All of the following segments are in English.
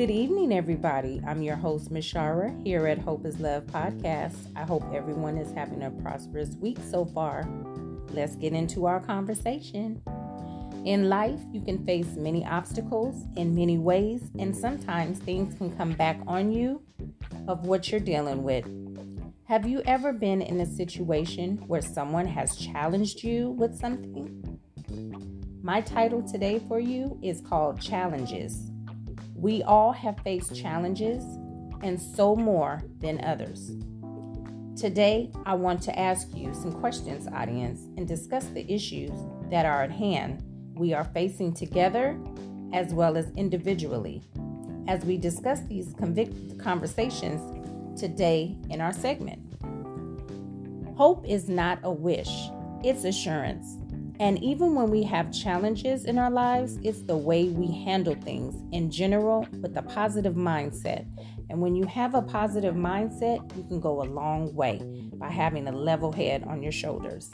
Good evening, everybody. I'm your host, Mashyra, here at Hope is Love podcast. I hope everyone is having a prosperous week so far. Let's get into our conversation. In life, you can face many obstacles in many ways, and sometimes things can come back on you of what you're dealing with. Have you ever been in a situation where someone has challenged you with something? My title today for you is called Challenges. We all have faced challenges and so more than others. Today, I want to ask you some questions, audience, and discuss the issues that are at hand we are facing together as well as individually as we discuss these convic- conversations today in our segment. Hope is not a wish, it's assurance. And even when we have challenges in our lives, it's the way we handle things in general with a positive mindset. And when you have a positive mindset, you can go a long way by having a level head on your shoulders.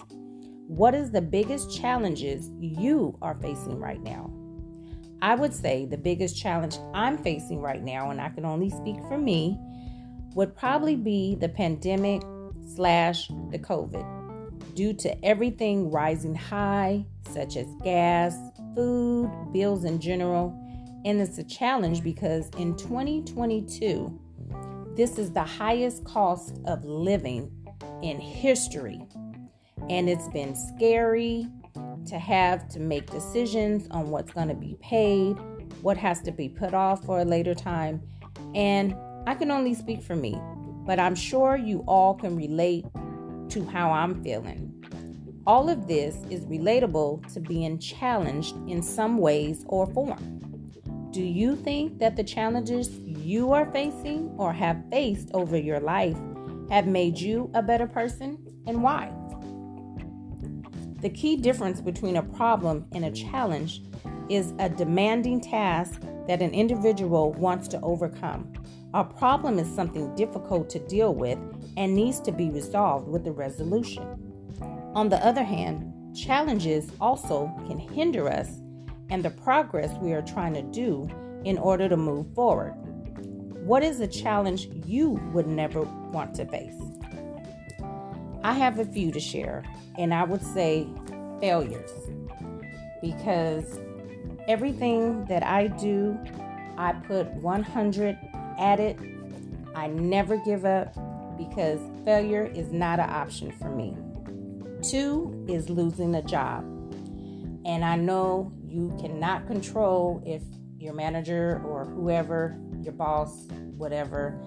What is the biggest challenges you are facing right now? I would say the biggest challenge I'm facing right now, and I can only speak for me, would probably be the pandemic slash the COVID due to everything rising high, such as gas, food, bills in general. And it's a challenge because in 2022, this is the highest cost of living in history. And it's been scary to have to make decisions on what's going to be paid, what has to be put off for a later time. And I can only speak for me, but I'm sure you all can relate to how I'm feeling. All of this is relatable to being challenged in some ways or form. Do you think that the challenges you are facing or have faced over your life have made you a better person and why? The key difference between a problem and a challenge is a demanding task that an individual wants to overcome. A problem is something difficult to deal with and needs to be resolved with a resolution. On the other hand, challenges also can hinder us and the progress we are trying to do in order to move forward. What is a challenge you would never want to face? I have a few to share, and I would say failures because everything that I do, I put 100 at it. I never give up because failure is not an option for me. Two is losing a job. And I know you cannot control if your manager or whoever, your boss, whatever,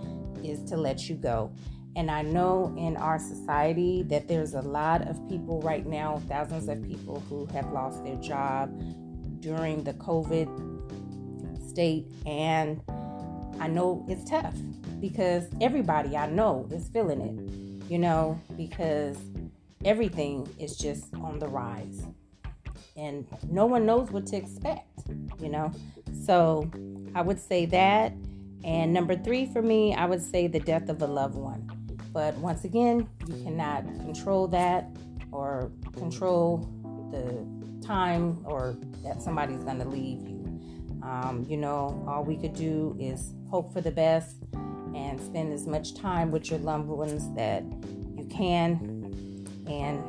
is to let you go. And I know in our society that there's a lot of people right now, thousands of people who have lost their job during the COVID state. And I know it's tough because everybody I know is feeling it, you know, because everything is just on the rise and no one knows what to expect, you know. So I would say that. And number three for me, I would say the death of a loved one. But once again, you cannot control that or control the time or that somebody's going to leave you. Um, you know, all we could do is hope for the best and spend as much time with your loved ones that you can and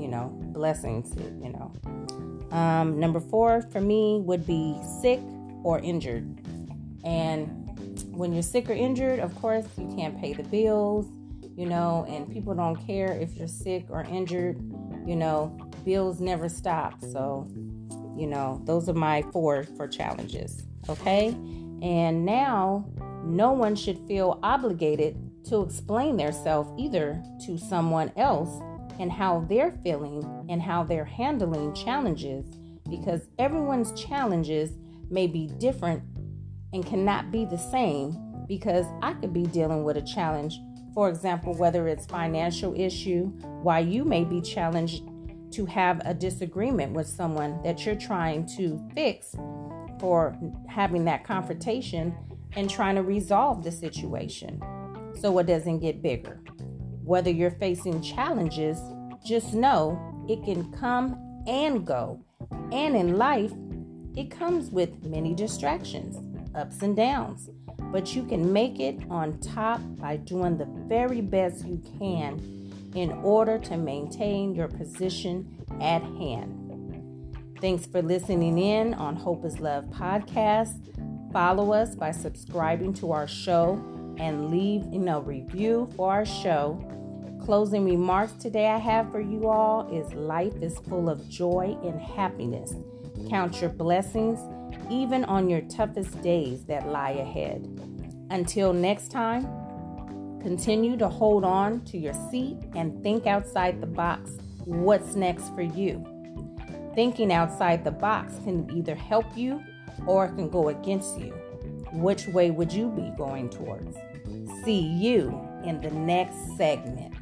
you know blessings you know. Um, number four for me would be sick or injured. And when you're sick or injured of course you can't pay the bills you know and people don't care if you're sick or injured you know bills never stop. So you know those are my four for challenges okay? And now no one should feel obligated to explain themselves either to someone else and how they're feeling and how they're handling challenges because everyone's challenges may be different and cannot be the same because I could be dealing with a challenge for example whether it's financial issue why you may be challenged to have a disagreement with someone that you're trying to fix for having that confrontation and trying to resolve the situation so it doesn't get bigger whether you're facing challenges, just know it can come and go. And in life, it comes with many distractions. ups and downs, but you can make it on top by doing the very best you can in order to maintain your position at hand. Thanks for listening in on Hope is Love podcast. Follow us by subscribing to our show and leaving a review for our show. Closing remarks today I have for you all is life is full of joy and happiness. Count your blessings even on your toughest days that lie ahead. Until next time, continue to hold on to your seat and think outside the box. What's next for you? Thinking outside the box can either help you or it can go against you. Which way would you be going towards? See you in the next segment.